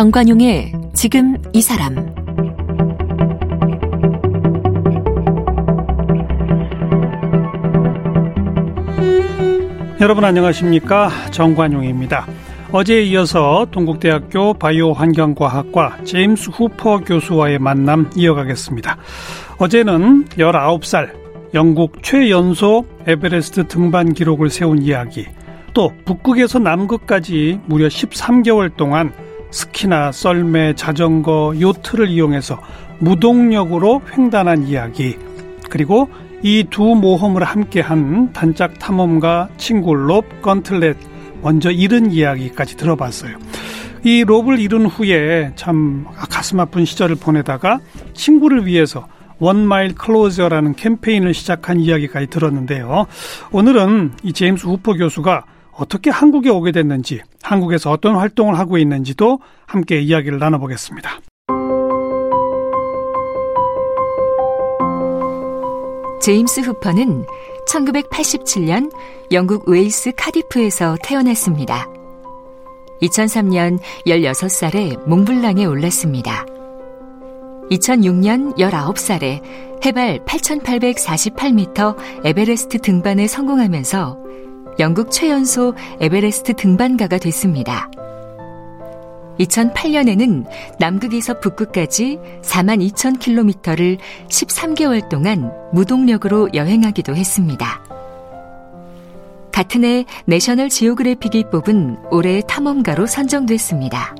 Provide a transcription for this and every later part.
정관용의 지금 이 사람 여러분 안녕하십니까 정관용입니다. 어제에 이어서 동국대학교 바이오 환경과학과 제임스 후퍼 교수와의 만남 이어가겠습니다. 어제는 19살 영국 최연소 에베레스트 등반 기록을 세운 이야기, 또 북극에서 남극까지 무려 13개월 동안 스키나 썰매, 자전거, 요트를 이용해서 무동력으로 횡단한 이야기, 그리고 이 두 모험을 함께한 단짝 탐험가 친구 롭 건틀렛 먼저 잃은 이야기까지 들어봤어요. 이 롭을 잃은 후에 참 가슴 아픈 시절을 보내다가 친구를 위해서 원마일 클로저라는 캠페인을 시작한 이야기까지 들었는데요. 오늘은 이 제임스 후퍼 교수가 어떻게 한국에 오게 됐는지, 한국에서 어떤 활동을 하고 있는지도 함께 이야기를 나눠보겠습니다. 제임스 후퍼는 1987년 영국 웨일스 카디프에서 태어났습니다. 2003년 16살에 몽블랑에 올랐습니다. 2006년 19살에 해발 8,848m 에베레스트 등반에 성공하면서 영국 최연소 에베레스트 등반가가 됐습니다. 2008년에는 남극에서 북극까지 42,000km를 13개월 동안 무동력으로 여행하기도 했습니다. 같은 해 내셔널 지오그래픽이 뽑은 올해의 탐험가로 선정됐습니다.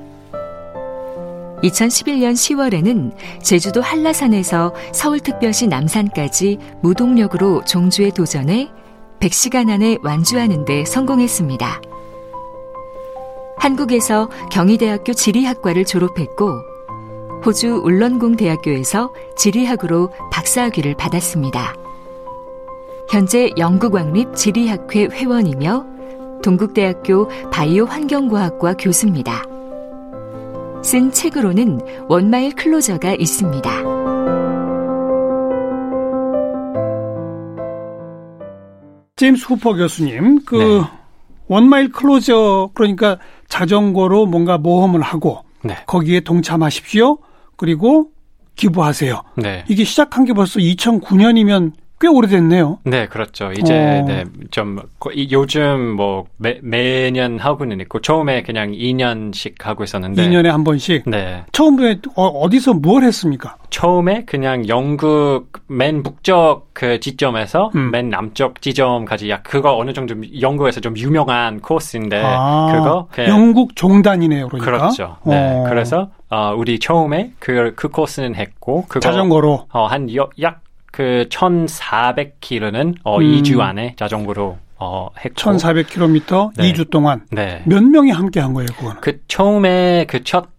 2011년 10월에는 제주도 한라산에서 서울특별시 남산까지 무동력으로 종주에 도전해 100시간 안에 완주하는 데 성공했습니다. 한국에서 경희대학교 지리학과를 졸업했고 호주 울런공 대학교에서 지리학으로 박사학위를 받았습니다. 현재 영국 왕립 지리학회 회원이며 동국대학교 바이오 환경과학과 교수입니다. 쓴 책으로는 원마일 클로저가 있습니다. 제임스 후퍼 교수님, 그 네. 원마일 클로저 그러니까 자전거로 뭔가 모험을 하고 네. 거기에 동참하십시오. 그리고 기부하세요. 네. 이게 시작한 게 벌써 2009년이면 꽤 오래됐네요. 네, 그렇죠. 이제 어. 네, 좀 요즘 뭐 매, 매년 하고는 있고 처음에 그냥 2년씩 하고 있었는데 2년에 한 번씩. 네. 처음에 어, 디서뭘 했습니까? 처음에 그냥 영국 맨 북쪽 그 지점에서 음. 맨 남쪽 지점까지 약 그거 어느 정도 영국에서 좀 유명한 코스인데 아, 네, 그거 그냥 영국 종단이네요, 그러니까. 그렇죠. 네. 어, 그래서 어, 우리 처음에 그, 그 코스는 했고 그거 자전거로 어, 한약 그 1,400km는 어, 음. 2주 안에 자전거로 어, 했고 1,400km 네. 2주 동안 네. 몇 명이 함께 한 거예요, 그거는? 그 처음에 그첫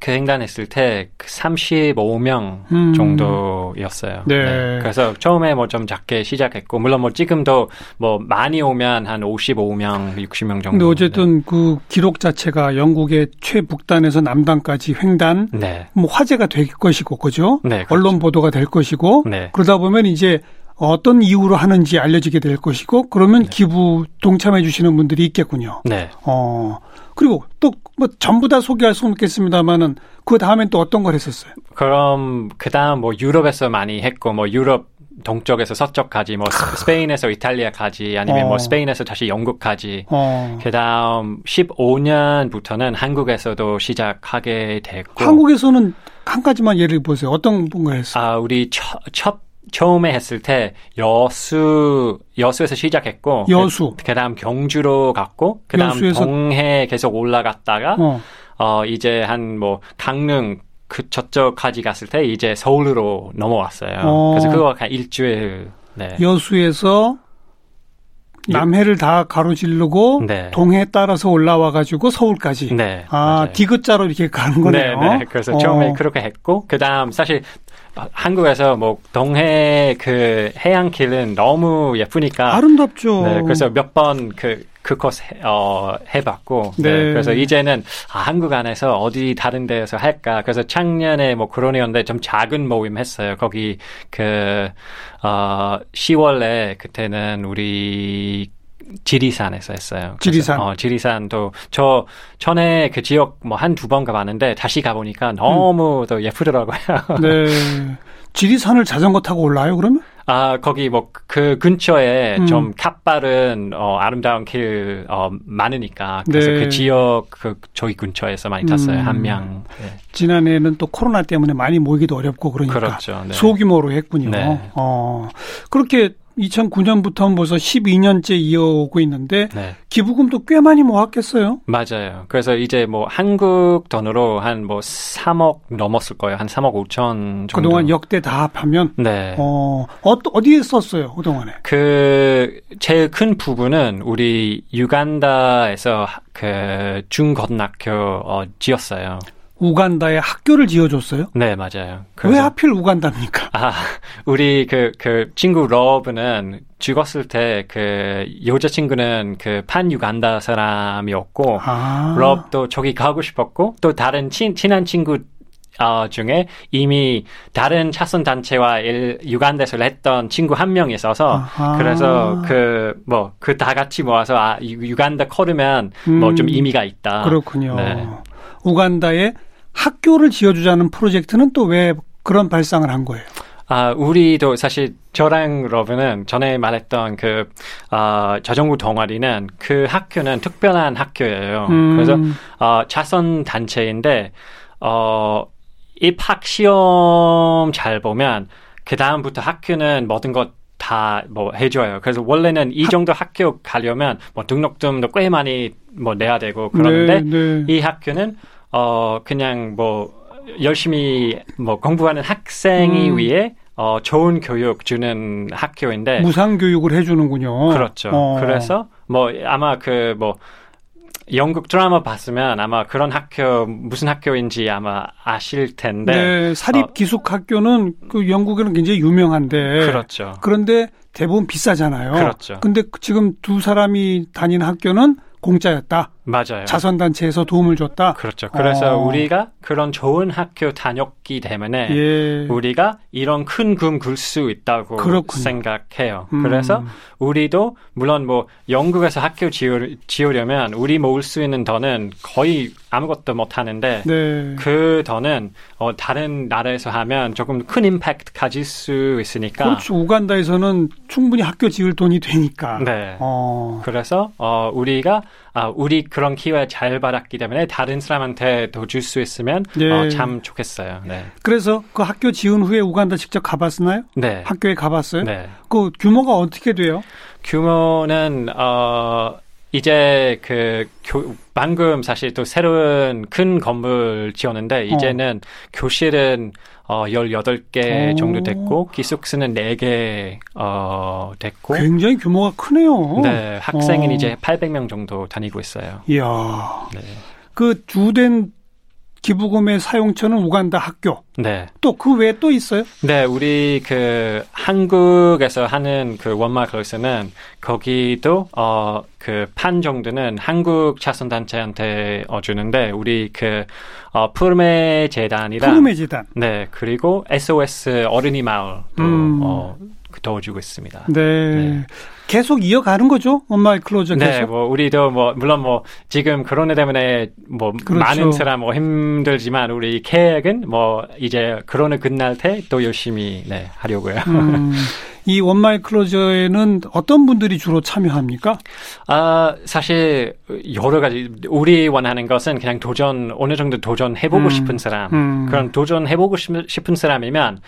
그 횡단했을 때 35명 음. 정도였어요. 네. 그래서 처음에 뭐 좀 작게 시작했고 물론 뭐 지금도 뭐 많이 오면 한 55명, 60명 정도. 근데 어쨌든 그 기록 자체가 영국의 최북단에서 남단까지 횡단 네. 뭐 화제가 될 것이고 그죠? 네, 그렇죠. 언론 보도가 될 것이고 네. 그러다 보면 이제 어떤 이유로 하는지 알려지게 될 것이고 그러면 기부 동참해 주시는 분들이 있겠군요. 네. 어 그리고 또 뭐 전부 다 소개할 수는 없겠습니다만은 그 다음엔 또 어떤 걸 했었어요? 그럼 그 다음 뭐 유럽에서 많이 했고 뭐 유럽 동쪽에서 서쪽까지 뭐 스- 스페인에서 이탈리아까지 아니면 어. 뭐 스페인에서 다시 영국까지 어 그다음 15년부터는 한국에서도 시작하게 됐고 한국에서는 한 가지만 예를 보세요. 어떤 걸 했어요? 아 우리 첫, 첫 처음에 했을 때 여수 여수에서 시작했고 여수. 그, 그다음 경주로 갔고 그다음 여수에서- 동해 계속 올라갔다가 어. 어 이제 한 뭐 강릉 그 저쪽까지 갔을 때 이제 서울로 넘어왔어요. 어. 그래서 그거 한 일주일 네. 여수에서 남해를 다 가로지르고 네. 동해 따라서 올라와 가지고 서울까지. 네. 아 맞아요. 디귿자로 이렇게 가는 거네요. 네, 네. 그래서 어. 처음에 그렇게 했고 그다음 사실 한국에서 뭐 동해 그 해안길은 너무 예쁘니까 아름답죠. 네, 그래서 몇 번 그그 코스 해, 어, 해봤고 네. 네. 그래서 이제는 아, 한국 안에서 어디 다른 데에서 할까 그래서 작년에 뭐 코로나였는데 좀 작은 모임 했어요 거기 그 어, 10월에 그때는 우리 지리산에서 했어요. 지리산. 어, 지리산도 저 전에 그 지역 뭐 한 두 번 가봤는데 다시 가보니까 너무 더 예쁘더라고요. 네. 지리산을 자전거 타고 올라요, 그러면? 아, 거기 뭐 그 근처에 음. 좀 값바른 어, 아름다운 길 어, 많으니까 그래서 네. 그 지역 그 저기 근처에서 많이 탔어요. 음. 한명. 네. 지난해에는 또 코로나 때문에 많이 모이기도 어렵고 그러니까 그렇죠. 네. 소규모로 했군요. 네. 어, 그렇게 2009년부터 벌써 12년째 이어오고 있는데 네. 기부금도 꽤 많이 모았겠어요. 맞아요. 그래서 이제 뭐 한국 돈으로 한 뭐 3억 넘었을 거예요. 한 3억 5천 정도. 그동안 역대 다 합하면 네. 어, 어 어디에 썼어요 그동안에? 그 제일 큰 부분은 우리 유간다에서 그 중고등학교 어, 지었어요. 우간다에 학교를 지어줬어요? 네, 맞아요. 왜 그래서- 하필 우간다입니까? 아, 우리 그, 그 친구 러브는 죽었을 때 그 여자친구는 그 판 유간다 사람이었고, 아, 러브도 저기 가고 싶었고, 또 다른 친, 친한 친구 어, 중에 이미 다른 차선 단체와 일, 유간다에서 했던 친구 한명 있어서, 아하. 그래서 그, 뭐, 그 다 같이 모아서, 아, 유- 유간다 커르면 뭐좀 음, 의미가 있다. 그렇군요. 네. 우간다에 학교를 지어주자는 프로젝트는 또 왜 그런 발상을 한 거예요? 아, 우리도 사실 저랑 러브는 전에 말했던 그, 어, 자전거 동아리는 그 학교는 특별한 학교예요. 음, 그래서, 어, 자선 단체인데, 어, 입학 시험 잘 보면, 그-다음부터 학교는 모든 것 다 뭐 해줘요. 그래서 원래는 이 정도 학교 가려면 뭐 등록금도 꽤 많이 뭐 내야 되고 그러는데, 네, 네. 이 학교는 어 그냥 뭐 열심히 뭐 공부하는 학생이 음. 위해 어 좋은 교육 주는 학교인데 무상 교육을 해주는군요. 그렇죠. 어. 그래서 뭐 아마 그뭐 영국 드라마 봤으면 아마 그런 학교 무슨 학교인지 아마 아실 텐데 네, 사립 어, 기숙 학교는 그 영국에는 굉장히 유명한데 그렇죠. 그런데 대부분 비싸잖아요. 그렇죠. 근데 그 지금 두 사람이 다니는 학교는 공짜였다. 맞아요. 자선단체에서 도움을 줬다. 그렇죠. 그래서 어. 우리가 그런 좋은 학교 다녔기 때문에 예. 우리가 이런 큰금굴수 있다고 그렇군요. 생각해요. 음. 그래서 우리도 물론 뭐 영국에서 학교 지으, 지으려면 우리 모을 수 있는 돈은 거의 아무것도 못 하는데 네. 그 돈은 어, 다른 나라에서 하면 조금 큰 임팩트 가질 수 있으니까 그렇죠. 우간다에서는 충분히 학교 지을 돈이 되니까. 네. 어. 그래서 어, 우리가 아, 우리 그런 기회 잘 받았기 때문에 다른 사람한테 더줄수 있으면 네. 어, 참 좋겠어요. 네. 그래서 그 학교 지은 후에 우간다 직접 가봤나요? 네. 학교에 가봤어요? 네. 그 규모가 어떻게 돼요? 규모는 어 이제 그 교, 방금 사실 또 새로운 큰 건물 지었는데 이제는 교실은 어 18개 오. 정도 됐고 기숙사는 4개 어 됐고 굉장히 규모가 크네요. 네, 학생은 어. 이제 800명 정도 다니고 있어요. 이야. 네. 그 주된 기부금의 사용처는 우간다 학교. 네. 또 그 외에 또 있어요? 네, 우리 그 한국에서 하는 그 원마 클래스는 거기도 어 그 판 정도는 한국 자선 단체한테 어 주는데 우리 그 어, 푸르메 재단이랑 푸르메 재단. 네 그리고 SOS 어린이 마을도 음. 어 도와주고 있습니다. 네. 네. 계속 이어가는 거죠? 엄마의 클로저 계속. 네, 뭐 우리도 뭐 물론 뭐 지금 코로나 때문에 뭐 그렇죠. 많은 사람 뭐 힘들지만 우리 계획은 뭐 이제 코로나 끝날 때 또 열심히 네 하려고요. 음, 이 원마이 클로저에는 어떤 분들이 주로 참여합니까? 아, 사실 여러 가지 우리 원하는 것은 그냥 도전 어느 정도 도전해 보고 음. 싶은 사람 음. 그런 도전해 보고 싶- 싶은 사람이면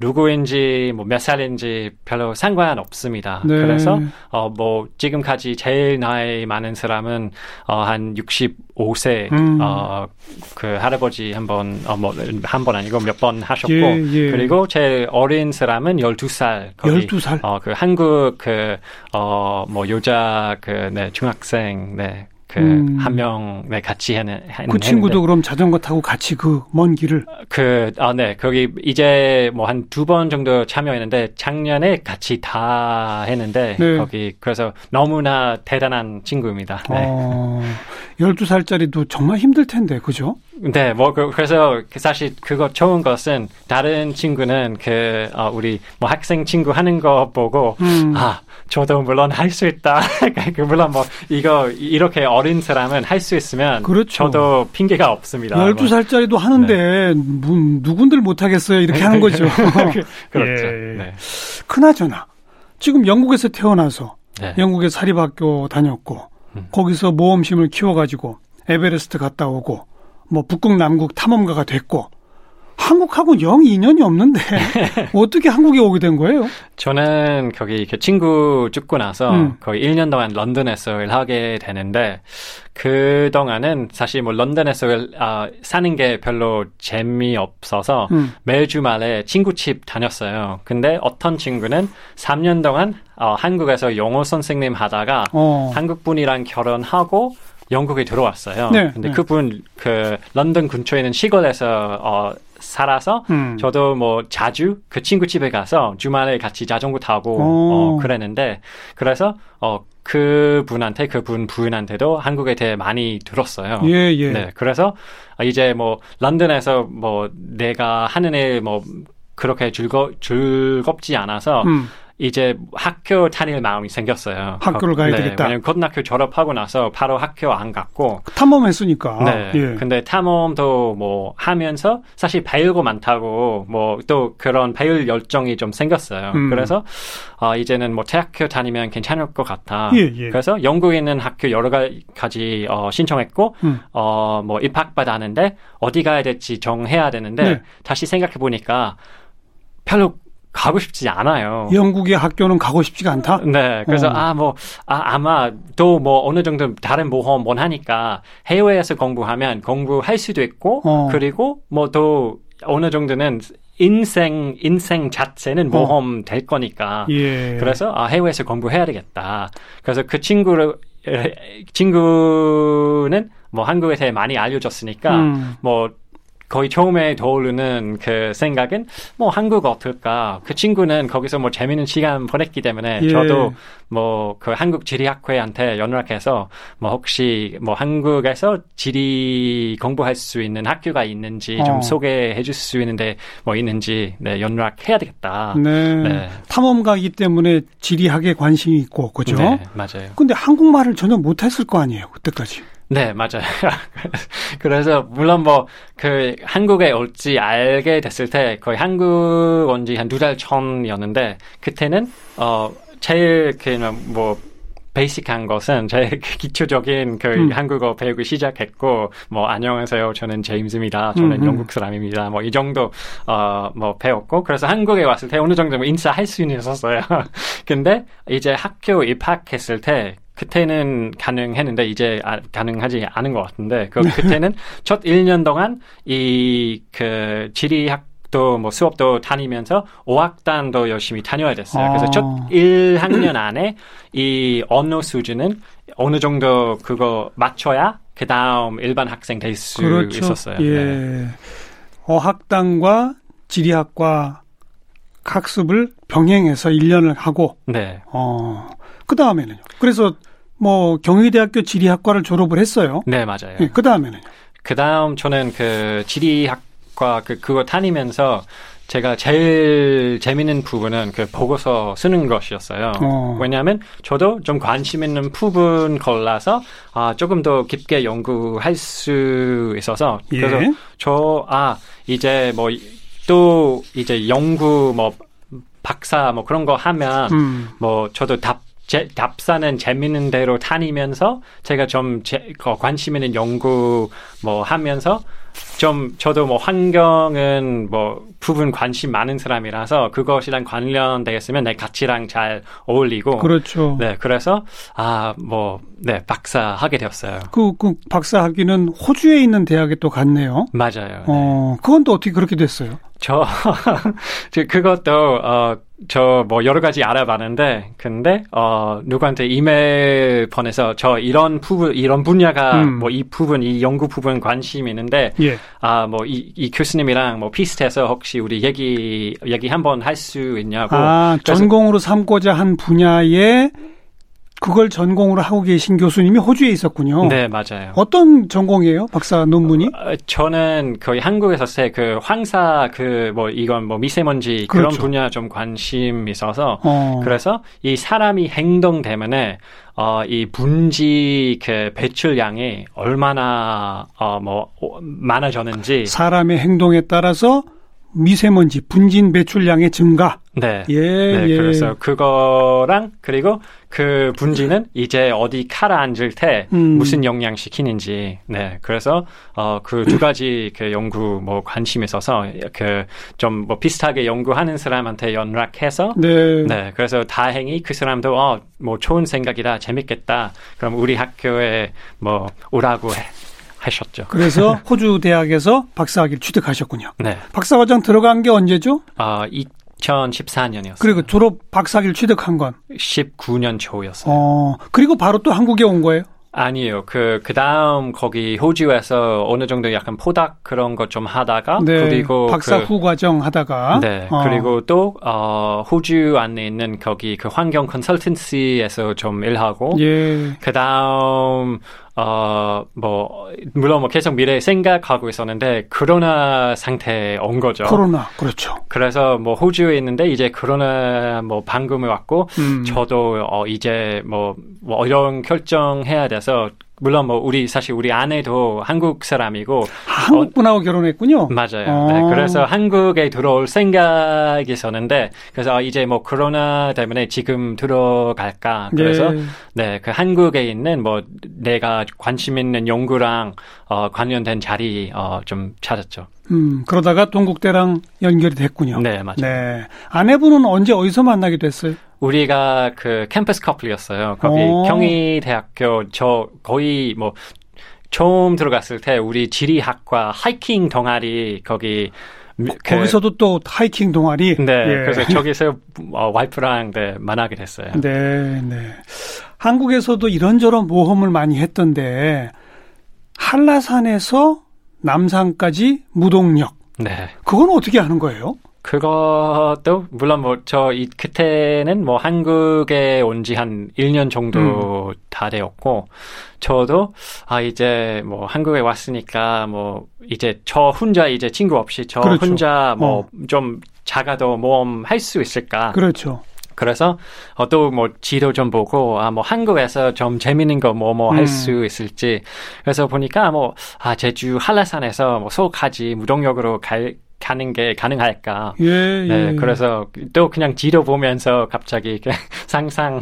누구인지 뭐 몇 살인지 별로 상관없습니다. 네. 그래서 어 뭐 지금까지 제일 나이 많은 사람은 어한 65세 음. 어그 할아버지 한번 어뭐한 번 아니고 몇 번 하셨고 예, 예. 그리고 제일 어린 사람은 12살 거기 12살. 어, 그 한국 그, 어, 뭐 여자 그, 네, 중학생, 네, 그, 음. 한 명, 네, 같이 하는, 하는 그 친구도 했는데 그럼 자전거 타고 같이 그 먼 길을. 그, 아, 네, 거기 이제 뭐 한 두 번 정도 참여했는데 작년에 같이 다 했는데 네. 거기 그래서 너무나 대단한 친구입니다. 네. 어, 12살짜리도 정말 힘들 텐데, 그죠? 네, 뭐 그, 래서 사실 그거 좋은 것은 다른 친구는 그 어, 우리 뭐 학생 친구 하는 거 보고 음. 아 저도 물론 할 수 있다. 그 물론 뭐 이거 이렇게 어린 사람은 할 수 있으면 그렇죠. 저도 핑계가 없습니다. 12살짜리도 하는데 뭐, 누군들 못 하겠어요. 이렇게 하는 거죠. 그렇죠. 예. 네. 그나저나 지금 영국에서 태어나서 네. 영국의 사립학교 다녔고 음. 거기서 모험심을 키워 가지고 에베레스트 갔다 오고 뭐 북극 남극 탐험가가 됐고 한국하고는 영 인연이 없는데 어떻게 한국에 오게 된 거예요? 저는 거기 그 친구 죽고 나서 음. 거의 1년 동안 런던에서 일하게 되는데 그 동안은 사실 뭐 런던에서 일, 아, 사는 게 별로 재미없어서 음. 매일 주말에 친구 집 다녔어요. 근데 어떤 친구는 3년 동안 어, 한국에서 영어 선생님 하다가 어. 한국 분이랑 결혼하고 영국에 들어왔어요. 네, 근데 네. 그분 그 런던 근처에 있는 시골에서 어, 살아서 음. 저도 뭐 자주 그 친구 집에 가서 주말에 같이 자전거 타고 오. 어, 그랬는데 그래서 어, 그 분한테 그분 부인한테도 한국에 대해 많이 들었어요. 예, 예. 네, 그래서 이제 뭐 런던에서 뭐 내가 하는 일 뭐 그렇게 즐거 즐겁지 않아서 음. 이제 학교 다닐 마음이 생겼어요. 학교를 가야 네, 되겠다. 왜냐면 고등학교 졸업하고 나서 바로 학교 안 갔고, 탐험했으니까. 네. 예. 근데 탐험도 뭐 하면서 사실 거 많다고 뭐 또 그런 배울 열정이 좀 생겼어요. 음. 그래서 어, 이제는 뭐 대학교 다니면 괜찮을 것 같아. 예, 예. 그래서 영국에 있는 학교 여러 가지 어, 신청했고, 음. 어, 뭐 입학 받았는데 어디 가야 될지 정해야 되는데 네. 다시 생각해 보니까 별로 가고 싶지 않아요. 영국의 학교는 가고 싶지가 않다. 네, 그래서 어. 아 뭐 아, 아마 또 뭐 어느 정도 다른 모험 원하니까 해외에서 공부하면 공부할 수도 있고 어. 그리고 뭐 또 어느 정도는 인생 인생 자체는 모험 될 거니까 어. 예. 그래서 아, 해외에서 공부해야 되겠다. 그래서 그 친구를 에, 친구는 뭐 한국에 대해 많이 알려줬으니까 음. 뭐 거의 처음에 떠오르는 그 생각은 뭐 한국 어떨까 그 친구는 거기서 뭐 재밌는 시간 보냈기 때문에 예. 저도 뭐 그 한국 지리학회한테 연락해서 뭐 혹시 뭐 한국에서 지리 공부할 수 있는 학교가 있는지 어. 좀 소개해 줄 수 있는데 뭐 있는지 네 연락해야 되겠다. 네. 네. 탐험가이기 때문에 지리학에 관심이 있고, 그죠? 네, 맞아요. 근데 한국말을 전혀 못 했을 거 아니에요, 그때까지. 네, 맞아요. 그래서 물론 뭐 그 한국에 올지 알게 됐을 때 거의 한국 온 지 한 두 달 전이었는데 그때는 어 제일 그뭐 베이직한 것은 제일 기초적인 그 음. 한국어 배우기 시작했고 뭐 안녕하세요 저는 제임스입니다 저는 음, 음. 영국 사람입니다 뭐 이 정도 어뭐 배웠고 그래서 한국에 왔을 때 어느 정도 뭐 인사할 수는 있었어요 근데 이제 학교 입학했을 때 그때는 가능했는데 이제 아, 가능하지 않은 것 같은데 그 그때는 첫 1년 동안 이 그 지리학도 뭐 수업도 다니면서 5학단도 열심히 다녀야 됐어요. 그래서 아. 첫 1학년 안에 이 언어 수준은 어느 정도 그거 맞춰야 그 다음 일반 학생 될수 그렇죠. 있었어요. 예. 네. 어학당과 지리학과 학습을 병행해서 1년을 하고, 네. 어, 그 다음에는요. 그래서 뭐 경희대학교 지리학과를 졸업을 했어요. 네, 맞아요. 예, 그 다음에는요. 그 다음 저는 그 지리학과 그 그거 다니면서 제가 제일 재밌는 부분은 그 보고서 쓰는 것이었어요. 어. 왜냐하면 저도 좀 관심 있는 부분 골라서 아 조금 더 깊게 연구할 수 있어서 예. 그래서 저 아 이제 뭐 또 이제 연구 뭐 박사 뭐 그런 거 하면 음, 뭐 저도 답 제, 답사는 재밌는 대로 다니면서 제가 좀 제, 그 관심 있는 연구 뭐 하면서 좀 저도 뭐 환경은 뭐 부분 관심 많은 사람이라서 그것이랑 관련되겠으면 내 가치랑 잘 어울리고 그렇죠. 네 그래서 아 뭐 네 박사 하게 되었어요 그, 그 박사 학위는 호주에 있는 대학에 또 갔네요. 맞아요 어, 그건 또 어떻게 그렇게 됐어요? 저, 저 그것도, 어, 저 뭐 여러 가지 알아봤는데, 근데, 어, 누구한테 이메일 보내서 저 이런 부분, 이런 분야가 음. 뭐이 부분, 이 연구 부분 관심이 있는데, 예. 아, 뭐 이, 이 교수님이랑 뭐 비슷해서 혹시 우리 얘기, 얘기 한번 할 수 있냐고. 아, 전공으로 삼고자 한 분야에 그걸 전공으로 하고 계신 교수님이 호주에 있었군요. 네, 맞아요. 어떤 전공이에요? 박사 논문이? 어, 저는 거의 한국에서 그 황사 그 뭐 이건 뭐 미세먼지 그런 그렇죠. 분야 좀 관심 있어서 어. 그래서 이 사람이 행동 때문에 어, 이 분지 그 배출량이 얼마나 어, 뭐 오- 많아졌는지 사람의 행동에 따라서 미세먼지, 분진 배출량의 증가. 네. 예, 네, 예. 그래서 그거랑 그리고 그 분지는 이제 어디 가라앉을 때 음. 무슨 영향 시키는지 네 그래서 어 그 두 가지 그 연구 뭐 관심 있어서 그 좀 뭐 비슷하게 연구하는 사람한테 연락해서 네. 네 그래서 다행히 그 사람도 어뭐 좋은 생각이다 재밌겠다 그럼 우리 학교에 뭐 오라고 해, 하셨죠 그래서 호주 대학에서 박사학위를 취득하셨군요. 네 박사과정 들어간 게 언제죠? 어 2014년이었어요 그리고 졸업 박사학위를 취득한 건. 19년 초였어요. 어, 그리고 바로 또 한국에 온 거예요? 아니에요. 그, 그 다음 거기 호주에서 어느 정도 약간 포닥 그런 거좀 하다가, 네. 그리고 박사 그, 후 과정 하다가. 네. 어. 그리고 또, 어, 호주 안에 있는 거기 그 환경 컨설턴시에서 좀 일하고, 예. 그 다음, 어, 뭐, 물론 뭐 계속 미래 생각하고 있었는데, 코로나 상태에 온 거죠. 코로나. 그렇죠. 그래서 뭐 호주에 있는데, 이제 코로나 뭐 방금에 왔고, 음. 저도 어 이제 뭐, 뭐 이런 결정해야 돼서 물론 뭐 우리 사실 우리 아내도 한국 사람이고 한국 분하고 결혼했군요. 맞아요. 어. 네, 그래서 한국에 들어올 생각이 있었는데 그래서 어, 이제 뭐 코로나 때문에 지금 들어갈까 그래서 예. 네그 한국에 있는 뭐 내가 관심 있는 연구랑 어 관련된 자리 어 좀 찾았죠. 음, 그러다가 동국대랑 연결이 됐군요. 네 맞아요. 네. 아내분은 언제 어디서 만나게 됐어요? 우리가 그 캠퍼스 커플이었어요. 거기 오. 경희대학교 저 거의 뭐 처음 들어갔을 때 우리 지리학과 하이킹 동아리 거기 미- 그- 거기서도 또 하이킹 동아리. 네 예. 그래서 저기서 어, 와이프랑 네, 만나게 됐어요. 네, 네. 한국에서도 이런저런 모험을 많이 했던데 한라산에서 남산까지 무동력. 네. 그건 어떻게 하는 거예요? 그것도 물론 뭐 저 이 그때는 뭐 한국에 온 지 한 1년 정도 다 되었고 저도 아 이제 뭐 한국에 왔으니까 뭐 이제 저 혼자 이제 친구 없이 저 그렇죠. 혼자 뭐좀 작아도 모험 할 수 있을까 그렇죠. 그래서 어, 또뭐 지도 좀 보고 아 뭐 한국에서 좀 재밌는 거 뭐 뭐할 음. 수 있을지 그래서 보니까 뭐 아 제주 한라산에서 뭐 소까지 무동력으로 갈 가는 게 가능할까? 예, 예. 네, 그래서 또 그냥 지도 보면서 갑자기 이렇게 상상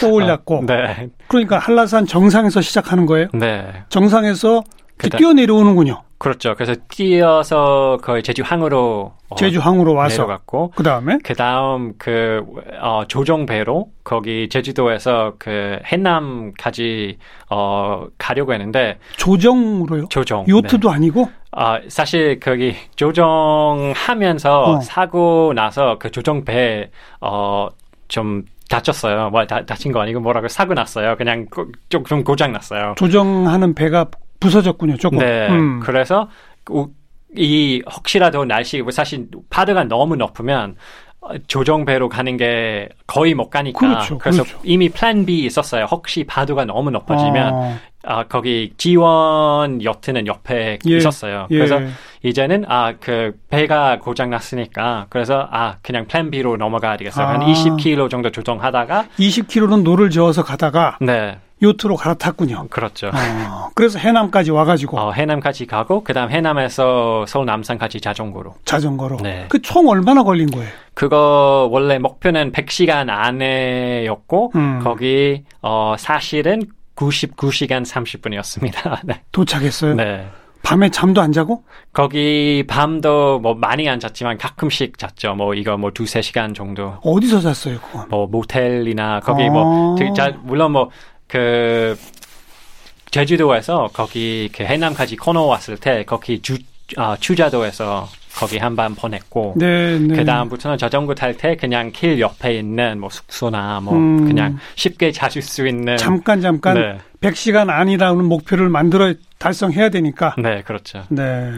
떠올랐고. 어, 네, 그러니까 한라산 정상에서 시작하는 거예요? 네, 정상에서 그다- 뛰어 내려오는군요. 그렇죠. 그래서 뛰어서 거의 제주 항으로 어, 제주 항으로 와서. 내려갔고 그 다음에 그 다음 그 어, 조종배로 거기 제주도에서 그 해남까지 어 가려고 했는데 조정으로요? 조종 요트도 네. 아니고? 아 사실 거기 조종하면서 어. 사고 나서 그 조종배 어 좀 다쳤어요. 뭐 다, 다친 거 아니고 뭐라고 사고 났어요. 그냥 좀좀 고장 났어요. 조정하는 배가 부서졌군요, 조금. 네. 음. 그래서 우- 이 혹시라도 날씨 사실 파도가 너무 높으면 어, 조정 배로 가는 게 거의 못 가니까 그렇죠, 래서 그렇죠. 이미 플랜 B 있었어요. 혹시 파도가 너무 높아지면 어, 아, 거기 지원 요트는 옆에 예, 있었어요. 예. 그래서 이제는 아 그 배가 고장 났으니까 그래서 아 그냥 plan B로 넘어가야 되겠어요. 한 아. 20km 정도 조정하다가 20km는 노를 저어서 가다가 네 요트로 갈아탔군요. 그렇죠. 어, 그래서 해남까지 와가지고 어, 해남까지 가고 그다음 해남에서 서울 남산까지 자전거로. 자전거로. 네. 그 총 얼마나 걸린 거예요? 그거 원래 목표는 100시간 안에였고 음. 거기 어 사실은 99시간 30분이었습니다. 네. 도착했어요. 네. 밤에 잠도 안 자고? 거기 밤도 뭐 많이 안 잤지만 가끔씩 잤죠. 뭐 이거 뭐 두세 시간 정도. 어디서 잤어요, 그건? 뭐 모텔이나 거기 아. 뭐 자, 물론 뭐 그 제주도에서 거기 그 해남까지 코너 왔을 때 거기 주 아, 추자도에서 거기 한밤 보냈고 네, 네. 그 다음부터는 자전거 탈 때 그냥 길 옆에 있는 뭐 숙소나 뭐 음. 그냥 쉽게 찾을 수 있는 잠깐 잠깐 네, 100시간 안이라는 목표를 만들어 달성해야 되니까. 네 그렇죠. 네.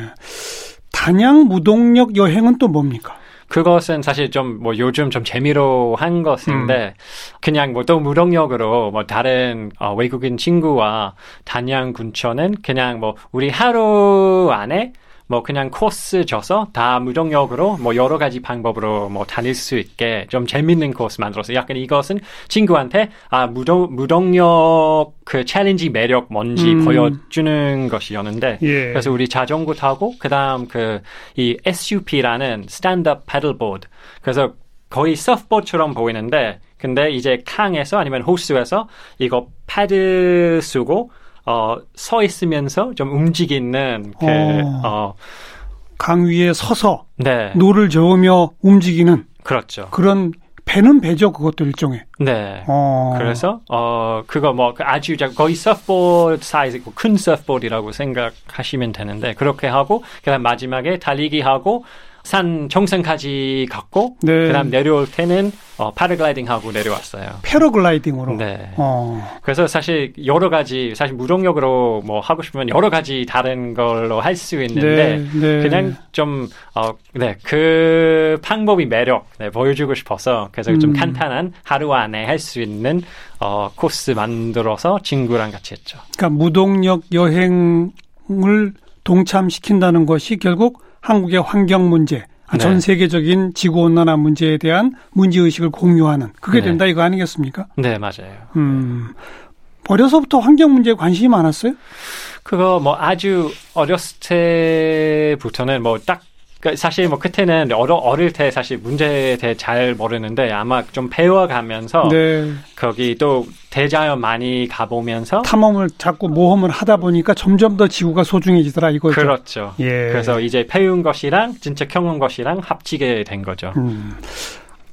단양 무동력 여행은 또 뭡니까? 그것은 사실 좀 뭐 요즘 좀 재미로 한 것인데 그냥 뭐 또 무동력으로 뭐 다른 어, 외국인 친구와 단양 군천은 그냥 뭐 우리 하루 안에 뭐 그냥 코스 줘서 다 무동력으로 뭐 여러 가지 방법으로 뭐 다닐 수 있게 좀 재밌는 코스 만들어서 약간 이것은 친구한테 아 무동 무동력 그 challenge 매력 뭔지 음. 보여주는 것이었는데 예. 그래서 우리 자전거 타고 그다음 그 이 SUP라는 stand-up paddleboard 그래서 거의 서프보드처럼 보이는데 근데 이제 강에서 아니면 호수에서 이거 패들 쓰고 어 서 있으면서 좀 움직이는 그 어. 어, 강 위에 서서 네. 노를 저으며 움직이는 그렇죠. 그런 배는 배죠. 그것도 일종의. 네. 어. 그래서 어 그거 뭐 그 아주 작 거의 서프보드 사이즈고 큰 서프보드라고 생각하시면 되는데 그렇게 하고 그다음 마지막에 달리기 하고 산 정상까지 갔고 네. 그다음 내려올 때는 어 파라글라이딩 하고 내려왔어요. 패러글라이딩으로. 네. 어. 그래서 사실 여러 가지 사실 무동력으로 뭐 하고 싶으면 여러 가지 다른 걸로 할 수 있는데 네, 네. 그냥 좀어네그 방법이 매력 네, 보여주고 싶어서 그래서 좀 음. 간단한 하루 안에 할 수 있는 어 코스 만들어서 친구랑 같이 했죠. 그러니까 무동력 여행을 동참시킨다는 것이 결국 한국의 환경 문제, 아, 네. 전 세계적인 지구 온난화 문제에 대한 문제 의식을 공유하는 그게 네. 된다 이거 아니겠습니까? 네 맞아요. 음. 어려서부터 환경 문제에 관심이 많았어요? 그거 뭐 아주 어렸을 때부터는 뭐 딱 사실 뭐 그때는 어려 어릴 때 사실 문제에 대해 잘 모르는데 아마 좀 배워가면서 네. 거기 또 대자연 많이 가보면서 탐험을 자꾸 모험을 하다 보니까 점점 더 지구가 소중해지더라 이거죠. 그렇죠. 예. 그래서 이제 배운 것이랑 진짜 경험 것이랑 합치게 된 거죠. 음.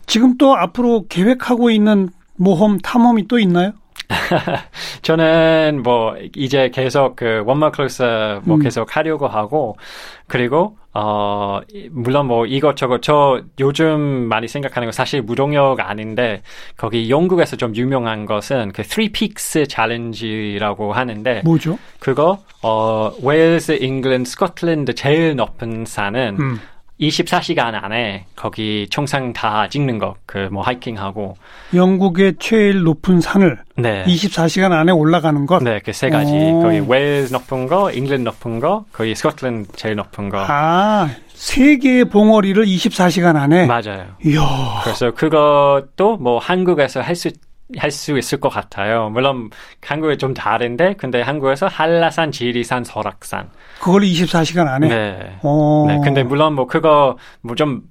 지금 또 앞으로 계획하고 있는 모험 탐험이 또 있나요? 저는 뭐 이제 계속 그 원마 클래스 뭐 음. 계속 하려고 하고 그리고 어 이- 물론 뭐 이것저것 저 요즘 많이 생각하는 거 사실 무동력 아닌데 거기 영국에서 좀 유명한 것은 그 Three Peaks 챌린지라고 하는데 뭐죠? 그거 어 웨일스, 잉글랜드, 스코틀랜드 제일 높은 산은 음. 24시간 안에 거기 정상 다 찍는 거, 그 뭐 하이킹하고, 영국의 제일 높은 산을 네, 24시간 안에 올라가는 것. 네, 그 세 가지. 오. 거기 웨일스 높은 거, 잉글랜드 높은 거, 거기 스코틀랜드 제일 높은 거. 아, 세 개의 봉우리를 24시간 안에. 맞아요. 이야. 그래서 그것도 뭐 한국에서 할수 할 수 있을 것 같아요. 물론 한국에 좀 다른데, 근데 한국에서 한라산, 지리산, 설악산. 그걸 24시간 안에. 네. 어. 네, 근데 물론 뭐 그거 뭐좀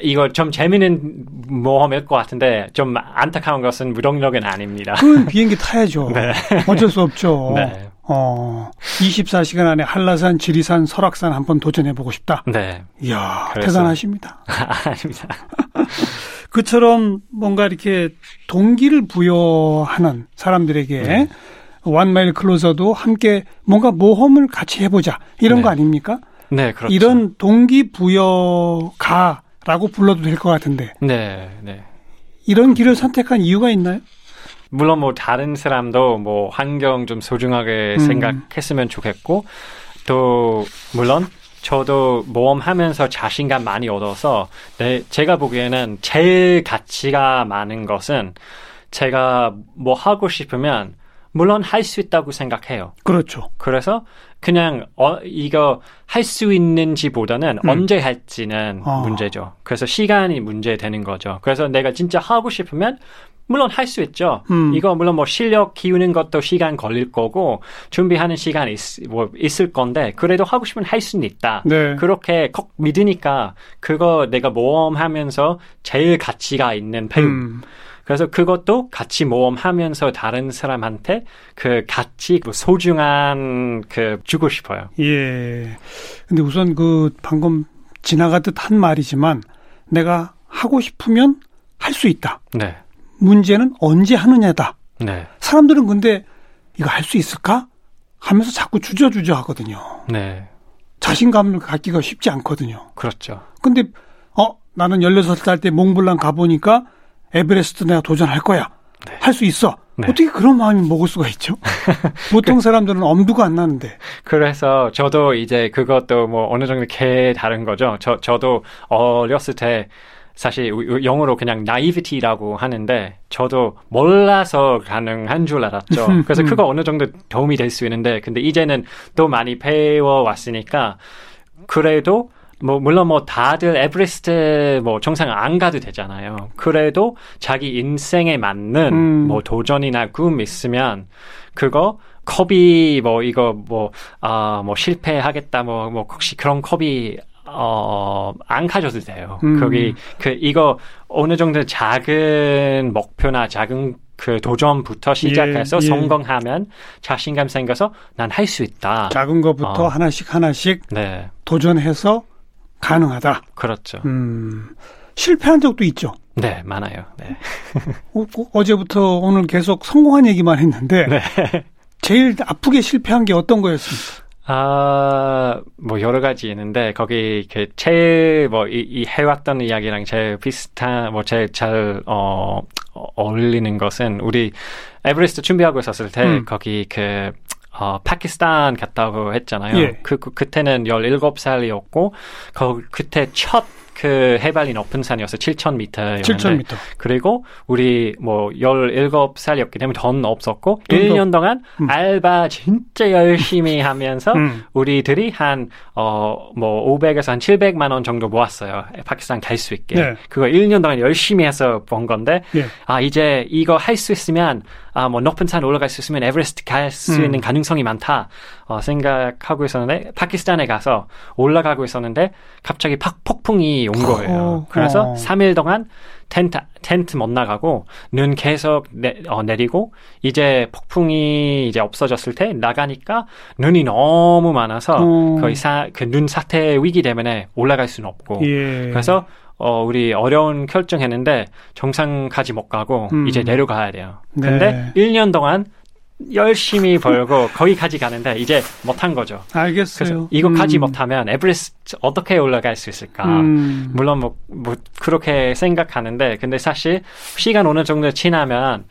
이거 좀 재미있는 모험일 것 같은데 좀 안타까운 것은 무동력은 아닙니다. 그 비행기 타야죠. 네. 어쩔 수 없죠. 네. 어. 24시간 안에 한라산, 지리산, 설악산 한번 도전해 보고 싶다. 네, 이야, 그래서- 대단하십니다. 아닙니다. 그처럼 뭔가 이렇게 동기를 부여하는 사람들에게 네. 완마일 클로저도 함께 뭔가 모험을 같이 해보자 이런 네. 거 아닙니까? 네, 그렇죠. 이런 동기 부여가라고 불러도 될 것 같은데 네, 네. 이런 길을 선택한 이유가 있나요? 물론 뭐 다른 사람도 뭐 환경 좀 소중하게 음. 생각했으면 좋겠고 또 물론 저도 모험하면서 자신감 많이 얻어서 네, 제가 보기에는 제일 가치가 많은 것은 제가 뭐 하고 싶으면 물론 할 수 있다고 생각해요. 그렇죠. 그래서 그냥 어, 이거 할 수 있는지보다는 음. 언제 할지는 아. 문제죠. 그래서 시간이 문제 되는 거죠. 그래서 내가 진짜 하고 싶으면 물론 할 수 있죠. 음. 이거 물론 뭐 실력 키우는 것도 시간 걸릴 거고 준비하는 시간 있, 뭐 있을 건데 그래도 하고 싶으면 할 수는 있다. 네. 그렇게 꼭 믿으니까 그거 내가 모험하면서 제일 가치가 있는 배움. 음. 그래서 그것도 같이 모험하면서 다른 사람한테 그 같이 그 소중한 그 주고 싶어요. 예. 근데 우선 그 방금 지나가듯 한 말이지만 내가 하고 싶으면 할 수 있다. 네. 문제는 언제 하느냐다. 네. 사람들은 근데 이거 할 수 있을까? 하면서 자꾸 주저주저 하거든요. 네. 자신감을 갖기가 쉽지 않거든요. 그렇죠. 근데, 어, 나는 16살 때 몽블랑 가보니까 에베레스트 내가 도전할 거야. 네. 할수 있어. 네. 어떻게 그런 마음이 먹을 수가 있죠? 보통 사람들은 엄두가 안 나는데. 그래서 저도 이제 그것도 뭐 어느 정도 개 다른 거죠. 저 저도 어렸을 때 사실 영어로 그냥 naivity라고 하는데 저도 몰라서 가능한 줄 알았죠. 그래서 그거 어느 정도 도움이 될 수 있는데 근데 이제는 또 많이 배워 왔으니까 그래도 뭐 물론 뭐 다들 에베레스트 뭐 정상 안 가도 되잖아요. 그래도 자기 인생에 맞는 음. 뭐 도전이나 꿈 있으면 그거 컵이 뭐 이거 뭐아뭐 아, 뭐 실패하겠다 뭐뭐 뭐 혹시 그런 컵이 어안 가져도 돼요. 음. 거기 그 이거 어느 정도 작은 목표나 작은 그 도전부터 시작해서 예, 예. 성공하면 자신감 생겨서 난 할 수 있다. 작은 것부터 어. 하나씩 하나씩 네. 도전해서 가능하다. 그렇죠. 음, 실패한 적도 있죠. 네, 많아요. 네. 어, 제부터 오늘 계속 성공한 얘기만 했는데 네. 제일 아프게 실패한 게 어떤 거였습니까? 아, 뭐 여러 가지 있는데 거기 그 제일 뭐이 이 해왔던 이야기랑 제일 비슷한 뭐 제일 잘 어, 어울리는 것은 우리 에베레스트 준비하고 있었을 때 음. 거기 그 어, 파키스탄 갔다고 했잖아요. 예. 그, 그, 그때는 17살이었고, 그, 그때 첫 그 해발이 높은 산이어서 7,000m였는데 7,000m. 그리고 우리 뭐 17살이었기 때문에 돈 없었고 1년 동안 음. 알바 진짜 열심히 하면서 음. 우리들이 한 어 뭐 500에서 한 700만 원 정도 모았어요. 파키스탄 갈 수 있게. 네. 그거 1년 동안 열심히 해서 번 건데 네. 아 이제 이거 할 수 있으면 아, 뭐 높은 산 올라갈 수 있으면 에베레스트 갈수 음. 있는 가능성이 많다 어, 생각하고 있었는데 파키스탄에 가서 올라가고 있었는데 갑자기 팍 폭풍이 온 거예요. 어, 그래서 어. 3일 동안 텐트 텐트 못 나가고 눈 계속 내, 어, 내리고 이제 폭풍이 이제 없어졌을 때 나가니까 눈이 너무 많아서 어. 거의 그눈 사태 위기 때문에 올라갈 수는 없고 예. 그래서 어, 우리 어려운 결정했는데 정상까지 못 가고 음. 이제 내려가야 돼요. 네. 근데 1년 동안 열심히 벌고 거기까지 가는데 이제 못한 거죠. 알겠어요. 그래서 이거까지 음. 못하면 에베레스트 어떻게 올라갈 수 있을까? 음. 물론 뭐, 뭐 그렇게 생각하는데 근데 사실 시간 어느 정도 지나면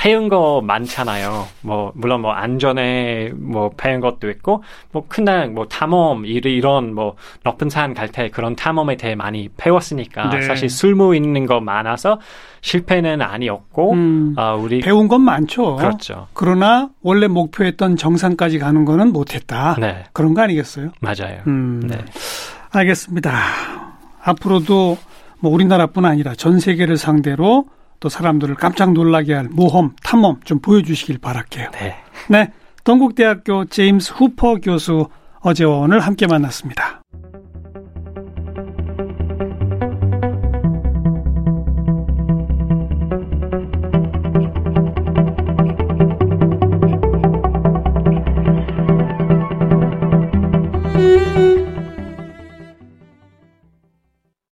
패은 거 많잖아요. 뭐 물론 뭐 안전에 뭐 패은 것도 있고 뭐 그냥 뭐 탐험 이런 뭐 높은 산 갈 때 그런 탐험에 대해 많이 배웠으니까 네. 사실 쓸모 있는 거 많아서 실패는 아니었고 음, 아 우리 배운 건 많죠. 그렇죠. 그러나 원래 목표했던 정상까지 가는 거는 못했다. 네. 그런 거 아니겠어요? 맞아요. 음, 네. 알겠습니다. 앞으로도 뭐 우리나라뿐 아니라 전 세계를 상대로 또 사람들을 깜짝 놀라게 할 모험, 탐험 좀 보여주시길 바랄게요. 네. 네. 동국대학교 제임스 후퍼 교수 어제와 오늘 함께 만났습니다.